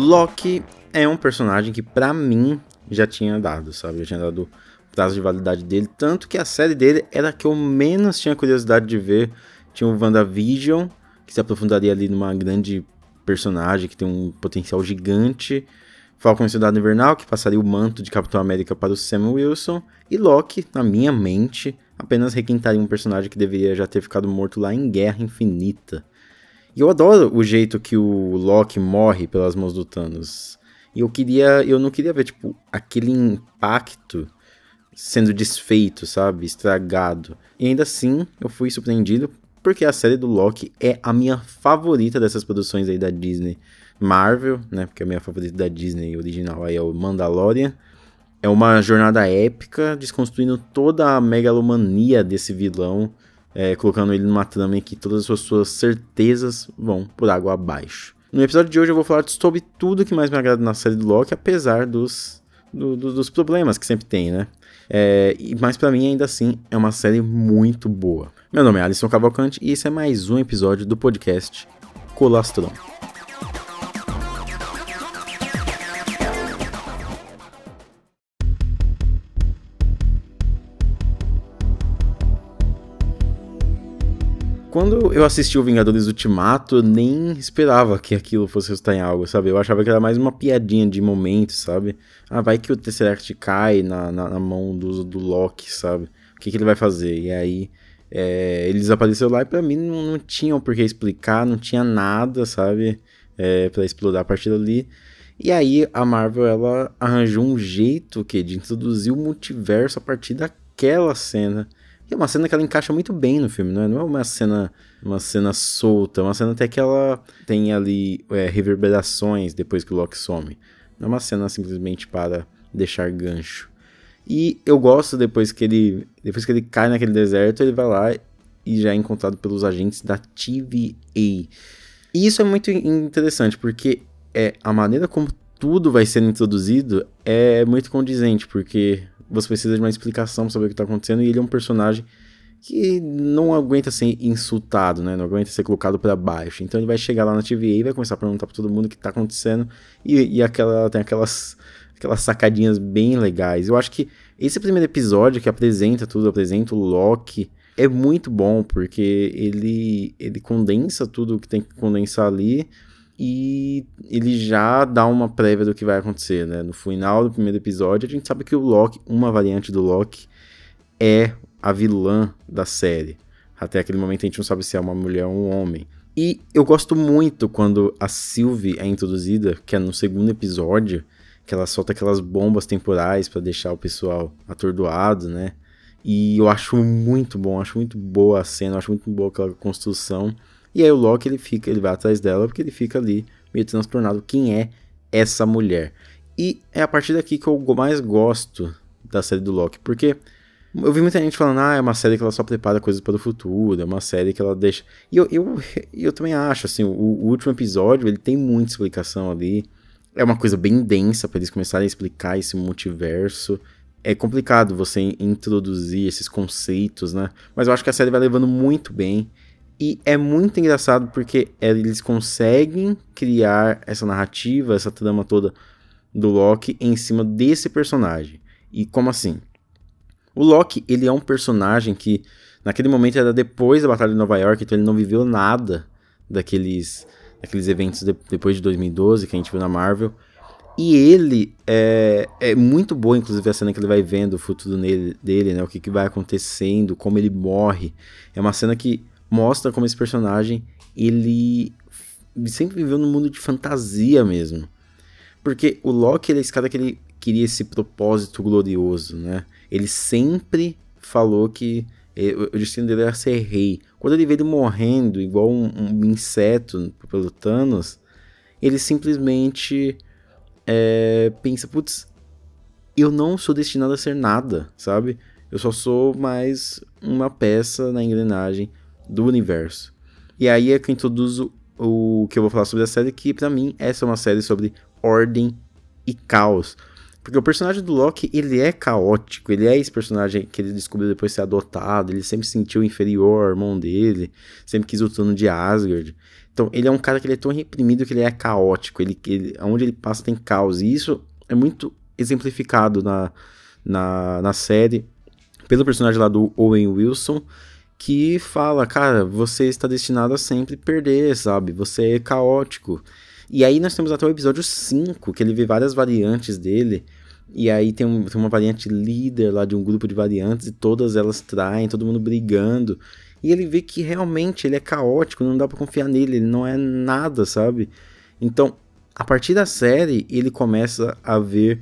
Loki é um personagem que, para mim, já tinha dado, sabe? Já tinha dado prazo de validade dele. Tanto que a série dele era a que eu menos tinha curiosidade de ver. Tinha o WandaVision, que se aprofundaria ali numa grande personagem que tem um potencial gigante. Falcão e Cidade Invernal, que passaria o manto de Capitão América para o Sam Wilson. E Loki, na minha mente, apenas requintaria um personagem que deveria já ter ficado morto lá em Guerra Infinita. E eu adoro o jeito que o Loki morre pelas mãos do Thanos. E eu queria, eu não queria ver tipo aquele impacto sendo desfeito, sabe, estragado. E ainda assim, eu fui surpreendido porque a série do Loki é a minha favorita dessas produções aí da Disney. Marvel, né, porque a minha favorita da Disney original aí é o Mandalorian. É uma jornada épica, desconstruindo toda a megalomania desse vilão, é, colocando ele numa trama em que todas as suas certezas vão por água abaixo. No episódio de hoje eu vou falar sobre tudo que mais me agrada na série do Loki, apesar dos, do, do, dos problemas que sempre tem, né? É, mas para mim, ainda assim, é uma série muito boa. Meu nome é Alisson Cavalcante e esse é mais um episódio do podcast Colastron. Quando eu assisti o Vingadores Ultimato, eu nem esperava que aquilo fosse resultar em algo, sabe? Eu achava que era mais uma piadinha de momento, sabe? Ah, vai que o Tesseract cai na, na, na mão do, do Loki, sabe? O que, que ele vai fazer? E aí, é, ele desapareceu lá e pra mim não, não tinham por que explicar, não tinha nada, sabe? É, para explorar a partir dali. E aí a Marvel, ela arranjou um jeito que de introduzir o multiverso a partir daquela cena e é uma cena que ela encaixa muito bem no filme, não é? Não é uma cena, uma cena solta, é uma cena até que ela tem ali é, reverberações depois que o Loki some. Não é uma cena simplesmente para deixar gancho. E eu gosto depois que ele, depois que ele cai naquele deserto, ele vai lá e já é encontrado pelos agentes da TVA. E isso é muito interessante, porque é a maneira como tudo vai sendo introduzido é muito condizente, porque você precisa de uma explicação sobre o que está acontecendo, e ele é um personagem que não aguenta ser insultado, né? Não aguenta ser colocado para baixo. Então ele vai chegar lá na TVA e vai começar a perguntar para todo mundo o que está acontecendo, e, e aquela, tem aquelas, aquelas sacadinhas bem legais. Eu acho que esse primeiro episódio que apresenta tudo, apresenta o Loki, é muito bom, porque ele, ele condensa tudo o que tem que condensar ali, e ele já dá uma prévia do que vai acontecer, né? No final do primeiro episódio, a gente sabe que o Loki, uma variante do Loki, é a vilã da série. Até aquele momento a gente não sabe se é uma mulher ou um homem. E eu gosto muito quando a Sylvie é introduzida, que é no segundo episódio, que ela solta aquelas bombas temporais para deixar o pessoal atordoado, né? E eu acho muito bom, acho muito boa a cena, acho muito boa aquela construção. E aí o Loki ele fica, ele vai atrás dela porque ele fica ali meio transtornado quem é essa mulher. E é a partir daqui que eu mais gosto da série do Loki, porque eu vi muita gente falando, ah, é uma série que ela só prepara coisas para o futuro, é uma série que ela deixa. E eu, eu, eu também acho, assim, o, o último episódio ele tem muita explicação ali. É uma coisa bem densa para eles começarem a explicar esse multiverso. É complicado você introduzir esses conceitos, né? Mas eu acho que a série vai levando muito bem. E é muito engraçado porque eles conseguem criar essa narrativa, essa trama toda do Loki em cima desse personagem. E como assim? O Loki, ele é um personagem que naquele momento era depois da Batalha de Nova York, então ele não viveu nada daqueles, daqueles eventos de, depois de 2012 que a gente viu na Marvel. E ele é, é muito boa, inclusive, a cena que ele vai vendo o futuro nele, dele, né? O que, que vai acontecendo, como ele morre. É uma cena que mostra como esse personagem ele sempre viveu num mundo de fantasia mesmo. Porque o Loki ele é esse cara que ele queria esse propósito glorioso, né? Ele sempre falou que o destino dele era ser rei. Quando ele vê ele morrendo igual um, um inseto pelo Thanos, ele simplesmente é, pensa, putz, eu não sou destinado a ser nada, sabe? Eu só sou mais uma peça na engrenagem do universo. E aí é que eu introduzo o que eu vou falar sobre a série, que para mim essa é uma série sobre ordem e caos. Porque o personagem do Loki, ele é caótico, ele é esse personagem que ele descobriu depois de ser adotado, ele sempre se sentiu inferior ao irmão dele, sempre quis o trono de Asgard. Então, ele é um cara que ele é tão reprimido que ele é caótico, ele, ele, onde ele passa tem caos, e isso é muito exemplificado na, na, na série pelo personagem lá do Owen Wilson, que fala, cara, você está destinado a sempre perder, sabe? Você é caótico. E aí nós temos até o episódio 5, que ele vê várias variantes dele. E aí tem, um, tem uma variante líder lá de um grupo de variantes e todas elas traem, todo mundo brigando. E ele vê que realmente ele é caótico, não dá para confiar nele, ele não é nada, sabe? Então, a partir da série, ele começa a ver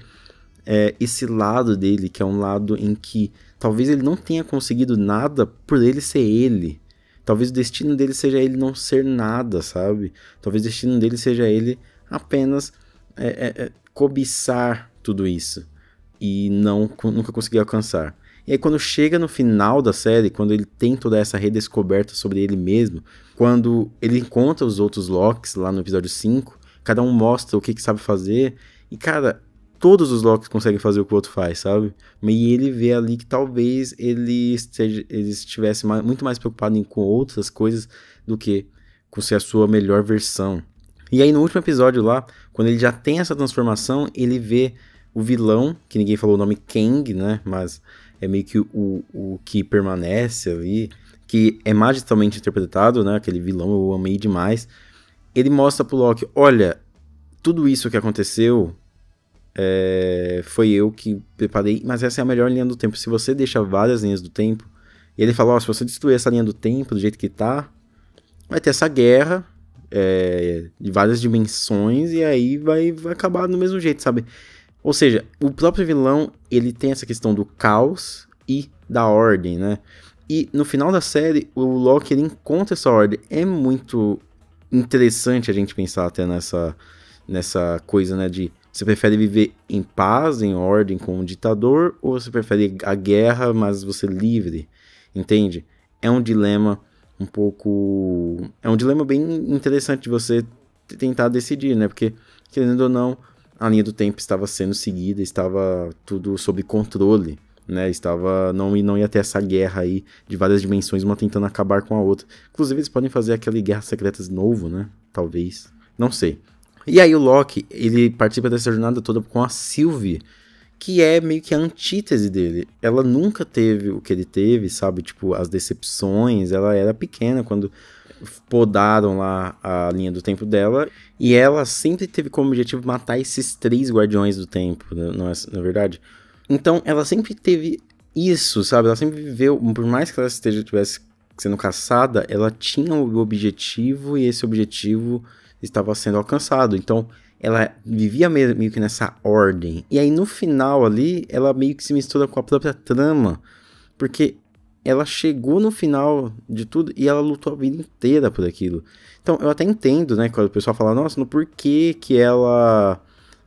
é, esse lado dele, que é um lado em que talvez ele não tenha conseguido nada por ele ser ele. Talvez o destino dele seja ele não ser nada, sabe? Talvez o destino dele seja ele apenas é, é, é, cobiçar tudo isso e não nunca conseguir alcançar. E aí quando chega no final da série, quando ele tem toda essa redescoberta sobre ele mesmo, quando ele encontra os outros Locks lá no episódio 5, cada um mostra o que, que sabe fazer, e cara, todos os Locks conseguem fazer o que o outro faz, sabe? E ele vê ali que talvez ele, esteja, ele estivesse mais, muito mais preocupado em, com outras coisas do que com ser a sua melhor versão. E aí no último episódio lá, quando ele já tem essa transformação, ele vê o vilão, que ninguém falou o nome Kang, né? Mas é meio que o, o que permanece ali, que é magistralmente interpretado, né? Aquele vilão eu amei demais. Ele mostra pro Loki, olha, tudo isso que aconteceu é, foi eu que preparei, mas essa é a melhor linha do tempo. Se você deixa várias linhas do tempo, e ele falou: oh, se você destruir essa linha do tempo do jeito que tá, vai ter essa guerra é, de várias dimensões e aí vai, vai acabar do mesmo jeito, sabe? Ou seja, o próprio vilão ele tem essa questão do caos e da ordem, né? E no final da série, o Loki ele encontra essa ordem. É muito interessante a gente pensar até nessa, nessa coisa, né? De você prefere viver em paz, em ordem com um ditador, ou você prefere a guerra, mas você livre? Entende? É um dilema um pouco. É um dilema bem interessante de você tentar decidir, né? Porque, querendo ou não, a linha do tempo estava sendo seguida, estava tudo sob controle, né? Estava. Não, não ia ter essa guerra aí de várias dimensões, uma tentando acabar com a outra. Inclusive, eles podem fazer aquela Guerra Secretas novo, né? Talvez. Não sei. E aí o Loki, ele participa dessa jornada toda com a Sylvie, que é meio que a antítese dele. Ela nunca teve o que ele teve, sabe? Tipo, as decepções. Ela era pequena quando podaram lá a linha do tempo dela. E ela sempre teve como objetivo matar esses três guardiões do tempo, né? não é, na é verdade? Então, ela sempre teve isso, sabe? Ela sempre viveu, por mais que ela esteja tivesse sendo caçada, ela tinha o objetivo e esse objetivo estava sendo alcançado. Então, ela vivia meio, que nessa ordem. E aí, no final ali, ela meio que se mistura com a própria trama. Porque ela chegou no final de tudo e ela lutou a vida inteira por aquilo. Então, eu até entendo, né, quando o pessoal fala, nossa, no porquê que ela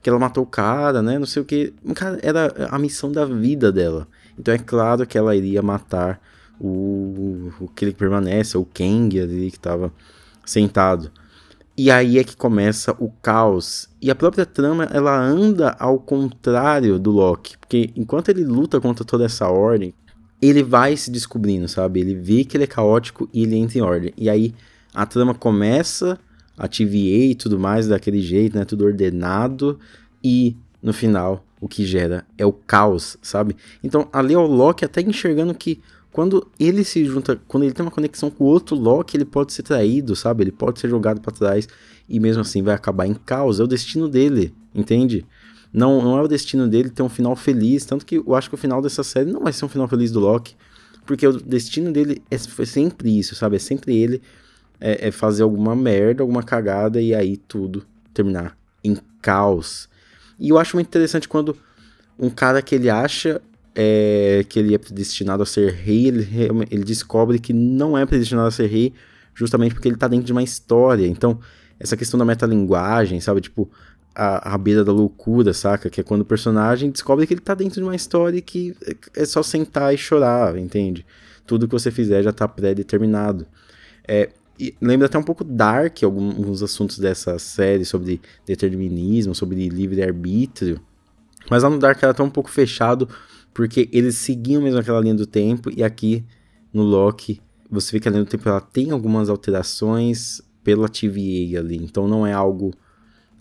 que ela matou o cara, né, não sei o que. Cara, era a missão da vida dela. Então, é claro que ela iria matar o, o que ele permanece, o Kang ali que estava sentado. E aí é que começa o caos. E a própria trama, ela anda ao contrário do Loki. Porque enquanto ele luta contra toda essa ordem, ele vai se descobrindo, sabe? Ele vê que ele é caótico e ele entra em ordem. E aí a trama começa, a TVA e tudo mais daquele jeito, né? Tudo ordenado. E no final, o que gera é o caos, sabe? Então ali é o Loki até enxergando que quando ele se junta, quando ele tem uma conexão com outro Loki, ele pode ser traído, sabe? Ele pode ser jogado para trás e mesmo assim vai acabar em caos. É o destino dele, entende? Não, não é o destino dele ter um final feliz. Tanto que eu acho que o final dessa série não vai ser um final feliz do Loki. Porque o destino dele é, foi sempre isso, sabe? É sempre ele é, é fazer alguma merda, alguma cagada e aí tudo terminar em caos. E eu acho muito interessante quando um cara que ele acha é, que ele é predestinado a ser rei, ele, ele descobre que não é predestinado a ser rei, justamente porque ele tá dentro de uma história. Então, essa questão da metalinguagem, sabe? Tipo, a, a beira da loucura, saca? Que é quando o personagem descobre que ele tá dentro de uma história que é só sentar e chorar, entende? Tudo que você fizer já tá pré-determinado. É, lembra até um pouco Dark, alguns assuntos dessa série sobre determinismo, sobre livre-arbítrio Mas lá no Dark ela tá um pouco fechado, porque eles seguiam mesmo aquela linha do tempo, e aqui no Loki você vê que a linha do tempo ela tem algumas alterações pela TVA ali, então não é algo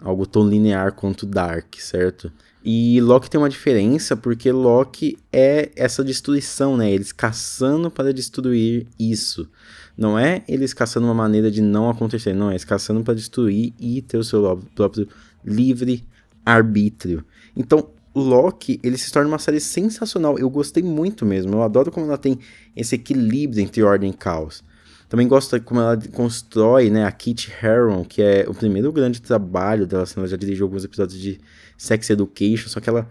algo tão linear quanto Dark, certo? E Loki tem uma diferença porque Loki é essa destruição, né? Eles caçando para destruir isso. Não é eles caçando uma maneira de não acontecer, não, é eles caçando para destruir e ter o seu próprio livre arbítrio. Então, Loki, ele se torna uma série sensacional. Eu gostei muito mesmo. Eu adoro como ela tem esse equilíbrio entre ordem e caos. Também gosto como ela constrói, né, a Kit Harington, que é o primeiro grande trabalho dela, assim, ela já dirigiu alguns episódios de Sex Education, só que ela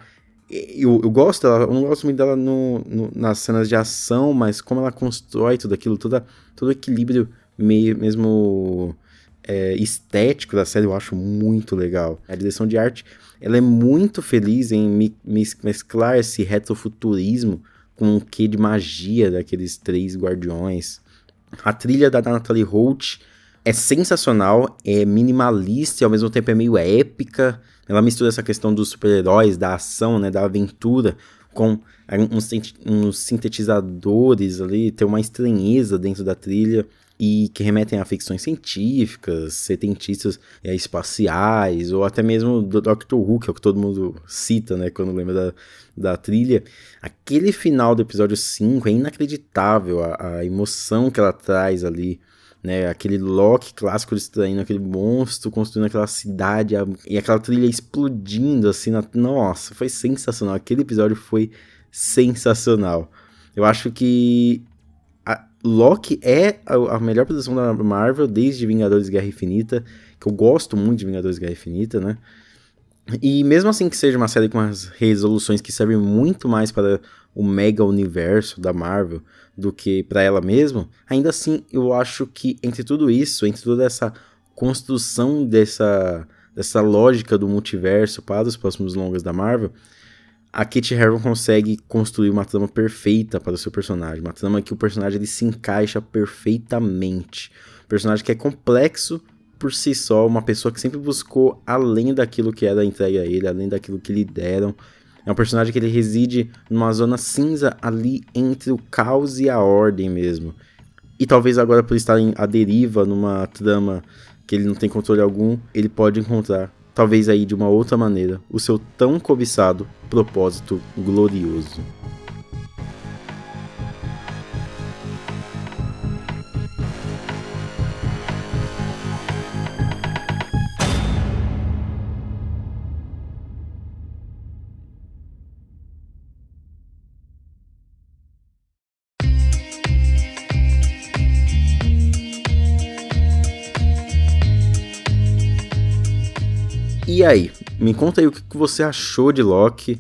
eu, eu gosto dela, eu não gosto muito dela no, no, nas cenas de ação, mas como ela constrói tudo aquilo, toda, todo o equilíbrio meio, mesmo é, estético da série eu acho muito legal. A direção de arte, ela é muito feliz em me, me, mesclar esse retrofuturismo com um quê de magia daqueles três guardiões. A trilha da Natalie Holt é sensacional, é minimalista e ao mesmo tempo é meio épica. Ela mistura essa questão dos super-heróis, da ação, né, da aventura, com uns, uns sintetizadores ali, tem uma estranheza dentro da trilha e que remetem a ficções científicas, setentistas é, espaciais, ou até mesmo do Doctor Who, que é o que todo mundo cita, né, quando lembra da, da trilha. Aquele final do episódio 5 é inacreditável, a, a emoção que ela traz ali né? Aquele Loki clássico distraindo aquele monstro, construindo aquela cidade a, e aquela trilha explodindo assim. Na, nossa, foi sensacional. Aquele episódio foi sensacional. Eu acho que Loki é a, a, melhor produção da Marvel desde Vingadores Guerra Infinita, que eu gosto muito de Vingadores Guerra Infinita, né? E mesmo assim que seja uma série com as resoluções que servem muito mais para o mega universo da Marvel do que para ela mesma, ainda assim eu acho que entre tudo isso, entre toda essa construção dessa, dessa lógica do multiverso para os próximos longas da Marvel, a Kit Harington consegue construir uma trama perfeita para o seu personagem, uma trama que o personagem ele se encaixa perfeitamente. Um personagem que é complexo por si só, uma pessoa que sempre buscou além daquilo que era entregue a ele, além daquilo que lhe deram. É um personagem que ele reside numa zona cinza ali entre o caos e a ordem mesmo. E talvez agora por estar à deriva numa trama que ele não tem controle algum, ele pode encontrar, talvez aí de uma outra maneira, o seu tão cobiçado propósito glorioso. E aí, me conta aí o que você achou de Loki.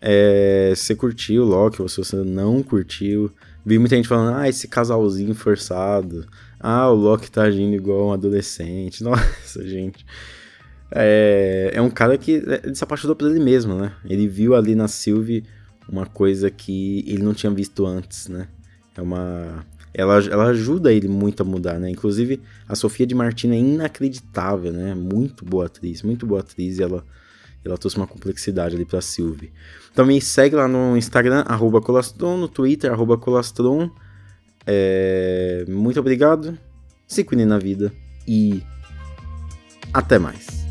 É, você curtiu Loki ou se você não curtiu. Vi muita gente falando, ah, esse casalzinho forçado. Ah, o Loki tá agindo igual um adolescente. Nossa, gente. É, é um cara que é, ele se apaixonou por ele mesmo, né? Ele viu ali na Sylvie uma coisa que ele não tinha visto antes, né? É uma ela, ela ajuda ele muito a mudar, né? Inclusive, a Sofia de Martino é inacreditável, né? Muito boa atriz, muito boa atriz e ela, ela trouxe uma complexidade ali pra Sylvie. Então me segue lá no Instagram, arroba Colastron, no Twitter, arroba Colastron. É... Muito obrigado, se cuide na vida e até mais.